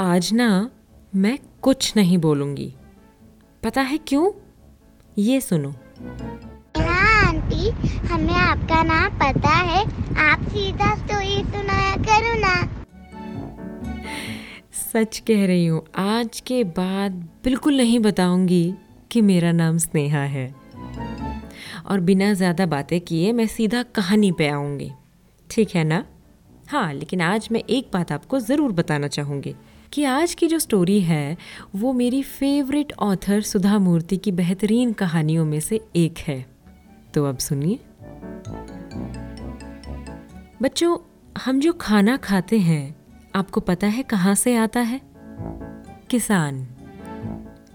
आज ना मैं कुछ नहीं बोलूँगी। पता है क्यों? ये सुनो। हाँ आंटी हमें आपका नाम पता है। आप सीधा स्टोरी सुनाया करो ना। सच कह रही हूँ आज के बाद बिल्कुल नहीं बताऊँगी कि मेरा नाम स्नेहा है। और बिना ज़्यादा बातें किए मैं सीधा कहानी पे आऊँगी। ठीक है ना? हाँ लेकिन आज मैं एक बात आपको ज़रूर बताना चाहूँगी। कि आज की जो स्टोरी है, वो मेरी फेवरेट ऑथर सुधा मूर्ति की बेहतरीन कहानियों में से एक है। तो अब सुनिए। बच्चों, हम जो खाना खाते हैं, आपको पता है कहाँ से आता है? किसान।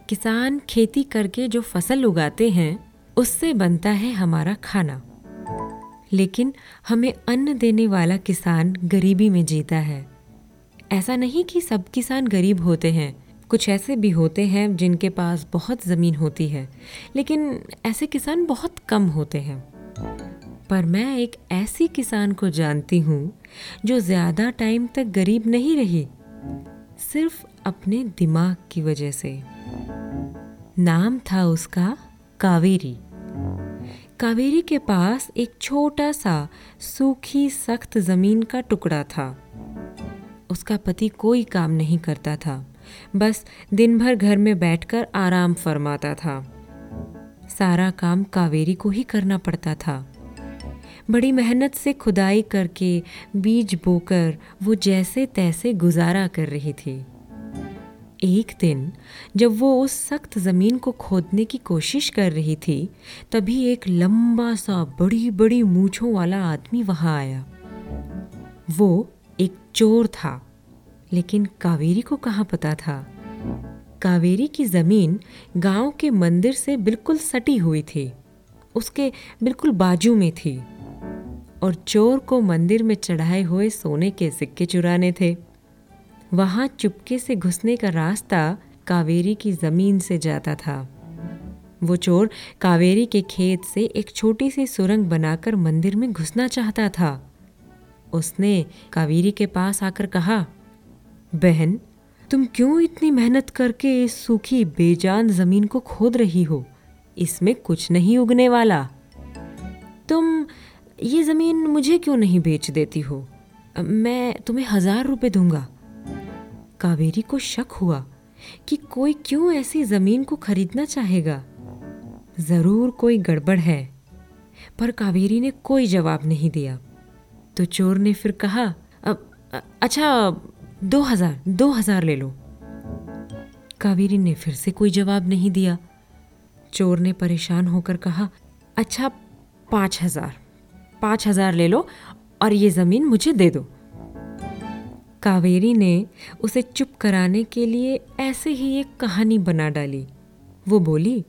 किसान खेती करके जो फ़सल उगाते हैं, उससे बनता है हमारा खाना। लेकिन हमें अन्न देने वाला किसान गरीबी में जीता है। ऐसा नहीं कि सब किसान गरीब होते हैं। कुछ ऐसे भी होते हैं जिनके पास बहुत ज़मीन होती है, लेकिन ऐसे किसान बहुत कम होते हैं। पर मैं एक ऐसी किसान को जानती हूँ जो ज़्यादा टाइम तक गरीब नहीं रही, सिर्फ़ अपने दिमाग की वजह से। नाम था उसका कावेरी। कावेरी के पास एक छोटा सा सूखी, सख्त ज़मीन का टुकड़ा था। उसका पति कोई काम नहीं करता था। बस दिन भर घर में बैठकर आराम फरमाता था। सारा काम कावेरी को ही करना पड़ता था। बड़ी मेहनत से खुदाई करके बीज बोकर वो जैसे तैसे गुजारा कर रही थी। एक दिन जब वो उस सख्त ज़मीन को खोदने की कोशिश कर रही थी, तभी एक लंबा सा बड़ी बड़ी मूछों वाला आदमी वहाँ आया। वो एक चोर था। लेकिन कावेरी को कहाँ पता था? कावेरी की ज़मीन गाँव के मंदिर से बिल्कुल सटी हुई थी। उसके बिल्कुल बाजू में थी। और चोर को मंदिर में चढ़ाए हुए सोने के सिक्के चुराने थे। वहाँ चुपके से घुसने का रास्ता कावेरी की ज़मीन से जाता था। वो चोर कावेरी के खेत से एक छोटी सी सुरंग बनाकर मंदिर में घुसना चाहता था। उसने कावेरी के पास आकर कहा बहन, तुम क्यों इतनी मेहनत करके इस सूखी, बेजान ज़मीन को खोद रही हो? इसमें कुछ नहीं उगने वाला। तुम ये ज़मीन मुझे क्यों नहीं बेच देती हो? मैं तुम्हें हज़ार रुपए दूँगा। कावेरी को शक हुआ कि कोई क्यों ऐसी ज़मीन को खरीदना चाहेगा। ज़रूर कोई गड़बड़ है, पर कावेरी ने कोई जवाब नहीं दिया। तो चोर ने फिर कहा अच्छा दो हज़ार दो हज़ार ले लो। कावेरी ने फिर से कोई जवाब नहीं दिया। चोर ने परेशान होकर कहा अच्छा पाँच हज़ार पाँच हज़ार ले लो और ये ज़मीन मुझे दे दो। कावेरी ने उसे चुप कराने के लिए ऐसे ही एक कहानी बना डाली। वो बोली,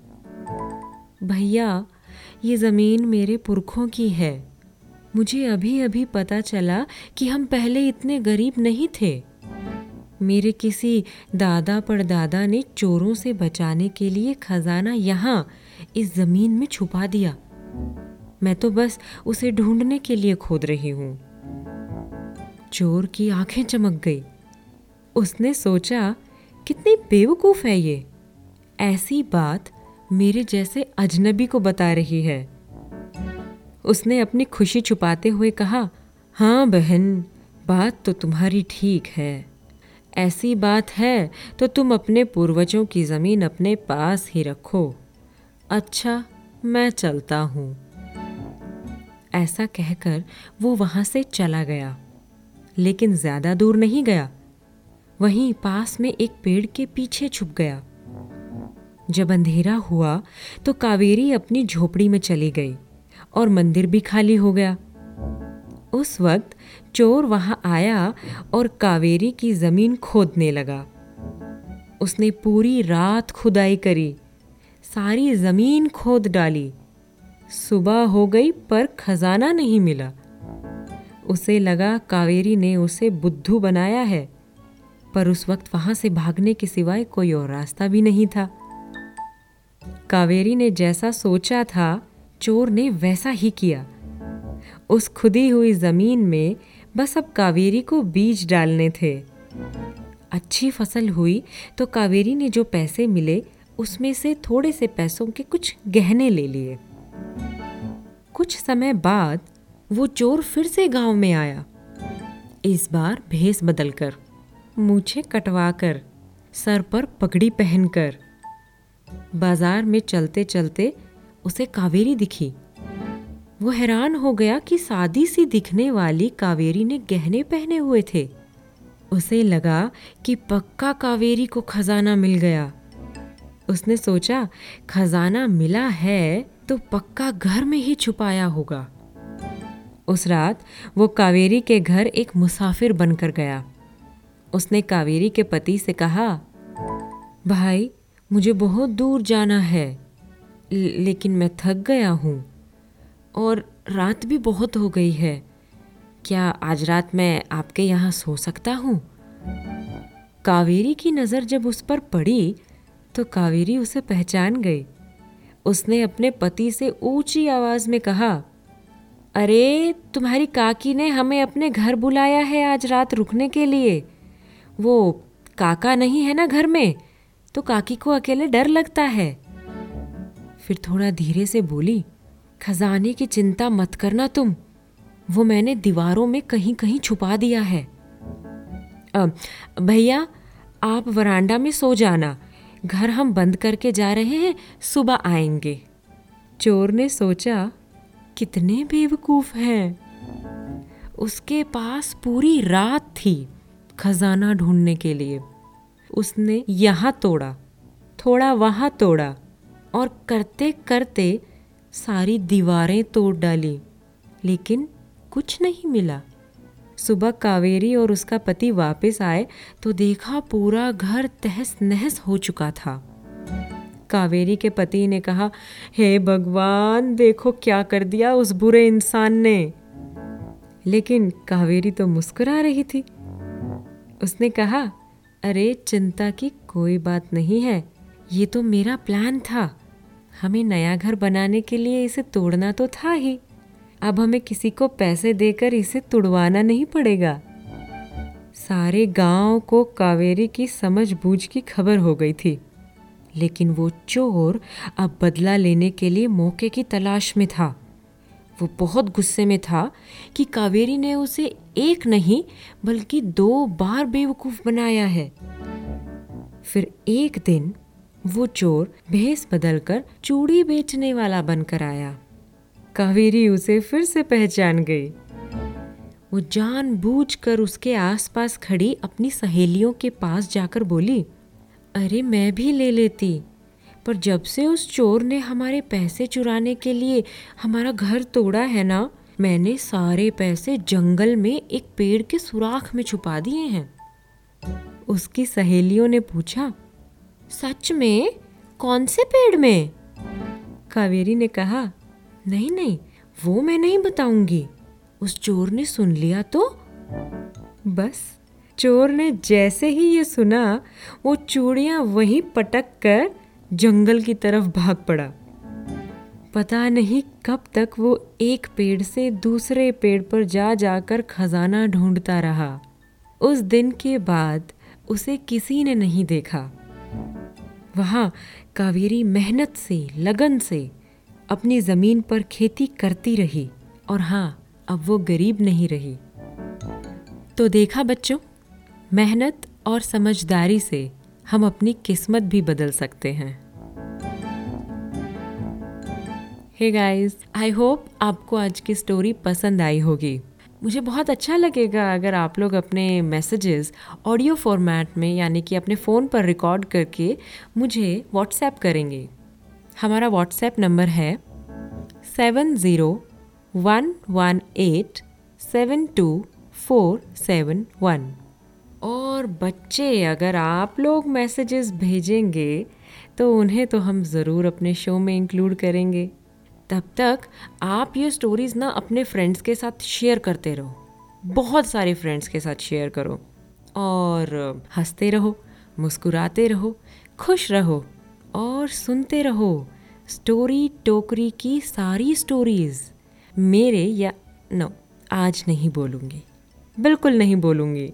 भैया, ये ज़मीन मेरे पुरखों की है। मुझे अभी अभी पता चला कि हम पहले इतने गरीब नहीं थे। मेरे किसी दादा परदादा ने चोरों से बचाने के लिए खजाना यहाँ इस ज़मीन में छुपा दिया। मैं तो बस उसे ढूँढने के लिए खोद रही हूँ। चोर की आँखें चमक गई। उसने सोचा, कितनी बेवकूफ़ है ये। ऐसी बात मेरे जैसे अजनबी को बता रही है। उसने अपनी खुशी छुपाते हुए कहा हाँ बहन, बात तो तुम्हारी ठीक है। ऐसी बात है तो तुम अपने पूर्वजों की ज़मीन अपने पास ही रखो। अच्छा मैं चलता हूँ। ऐसा कहकर वो वहाँ से चला गया, लेकिन ज़्यादा दूर नहीं गया। वहीं पास में एक पेड़ के पीछे छुप गया। जब अंधेरा हुआ तो कावेरी अपनी झोपड़ी में चली गई और मंदिर भी खाली हो गया। उस वक्त चोर वहाँ आया और कावेरी की ज़मीन खोदने लगा। उसने पूरी रात खुदाई करी, सारी ज़मीन खोद डाली। सुबह हो गई पर खजाना नहीं मिला। उसे लगा कावेरी ने उसे बुद्धू बनाया है, पर उस वक्त वहाँ से भागने के सिवाय कोई और रास्ता भी नहीं था। कावेरी ने जैसा सोचा था, चोर ने वैसा ही किया। उस खुदी हुई ज़मीन में बस अब कावेरी को बीज डालने थे। अच्छी फ़सल हुई तो कावेरी ने जो पैसे मिले, उसमें से थोड़े से पैसों के कुछ गहने ले लिए। कुछ समय बाद वो चोर फिर से गाँव में आया। इस बार भेस बदलकर, मूछे कटवाकर, सर पर पगड़ी पहनकर। बाज़ार में चलते चलते उसे कावेरी दिखी। वो हैरान हो गया कि सादी सी दिखने वाली कावेरी ने गहने पहने हुए थे। उसे लगा कि पक्का कावेरी को खजाना मिल गया। उसने सोचा, खजाना मिला है तो पक्का घर में ही छुपाया होगा। उस रात वो कावेरी के घर एक मुसाफिर बनकर गया। उसने कावेरी के पति से कहा, भाई, मुझे बहुत दूर जाना है, लेकिन मैं थक गया हूँ। और रात भी बहुत हो गई है। क्या आज रात मैं आपके यहाँ सो सकता हूँ? कावेरी की नज़र जब उस पर पड़ी तो कावेरी उसे पहचान गई। उसने अपने पति से ऊँची आवाज़ में कहा, अरे, तुम्हारी काकी ने हमें अपने घर बुलाया है आज रात रुकने के लिए। वो काका नहीं है ना घर में? तो काकी को अकेले डर लगता है। फिर थोड़ा धीरे से बोली खजाने की चिंता मत करना तुम। वो मैंने दीवारों में कहीं कहीं छुपा दिया है। भैया, आप वरांडा में सो जाना। घर हम बंद करके जा रहे हैं, सुबह आएँगे। चोर ने सोचा, कितने बेवकूफ़ हैं। उसके पास पूरी रात थी खजाना ढूँढने के लिए। उसने यहाँ तोड़ा, थोड़ा वहाँ तोड़ा और करते करते सारी दीवारें तोड़ डाली, लेकिन कुछ नहीं मिला। सुबह कावेरी और उसका पति वापस आए तो देखा पूरा घर तहस नहस हो चुका था। कावेरी के पति ने कहा, हे hey भगवान, देखो क्या कर दिया उस बुरे इंसान ने। लेकिन कावेरी तो मुस्कुरा रही थी। उसने कहा, अरे चिंता की कोई बात नहीं है, ये तो मेरा प्लान था। हमें नया घर बनाने के लिए इसे तोड़ना तो था ही। अब हमें किसी को पैसे देकर इसे तुड़वाना नहीं पड़ेगा। सारे गाँव को कावेरी की समझ बूझ की खबर हो गई थी। लेकिन वो चोर अब बदला लेने के लिए मौके की तलाश में था। वो बहुत गुस्से में था कि कावेरी ने उसे एक नहीं, बल्कि दो बार बेवकूफ़ बनाया है। फिर एक दिन वो चोर भेस बदलकर चूड़ी बेचने वाला बनकर आया। कावेरी उसे फिर से पहचान गई। वो जानबूझकर उसके आसपास खड़ी अपनी सहेलियों के पास जाकर बोली, अरे, मैं भी ले लेती, पर जब से उस चोर ने हमारे पैसे चुराने के लिए हमारा घर तोड़ा है ना, मैंने सारे पैसे जंगल में एक पेड़ के सुराख में छुपा दिए हैं। उसकी सहेलियों ने पूछा सच में? कौन से पेड़ में? कावेरी ने कहा, नहीं नहीं, वो मैं नहीं बताऊँगी। उस चोर ने सुन लिया तो? बस, चोर ने जैसे ही ये सुना, वो चूड़ियाँ वहीं पटक कर जंगल की तरफ़ भाग पड़ा। पता नहीं कब तक वो एक पेड़ से दूसरे पेड़ पर जा जाकर खजाना ढूंढता रहा। उस दिन के बाद उसे किसी ने नहीं देखा। वहाँ कावेरी मेहनत से, लगन से अपनी ज़मीन पर खेती करती रही और हाँ अब वो गरीब नहीं रही। तो देखा बच्चों, मेहनत और समझदारी से हम अपनी किस्मत भी बदल सकते हैं। हे गाइस आई होप आपको आज की स्टोरी पसंद आई होगी। मुझे बहुत अच्छा लगेगा अगर आप लोग अपने मैसेजेस ऑडियो फॉर्मेट में, यानी कि अपने फ़ोन पर रिकॉर्ड करके मुझे व्हाट्सएप करेंगे। हमारा व्हाट्सएप नंबर है seven zero one one eight seven two four seven one और बच्चे, अगर आप लोग मैसेजेस भेजेंगे तो उन्हें तो हम ज़रूर अपने शो में इंक्लूड करेंगे। तब तक आप ये स्टोरीज़ ना अपने फ्रेंड्स के साथ शेयर करते रहो। बहुत सारे फ्रेंड्स के साथ शेयर करो और हँसते रहो, मुस्कुराते रहो, खुश रहो और सुनते रहो स्टोरी टोकरी की सारी स्टोरीज़ मेरे या नो आज नहीं बोलूँगी। बिल्कुल नहीं बोलूँगी।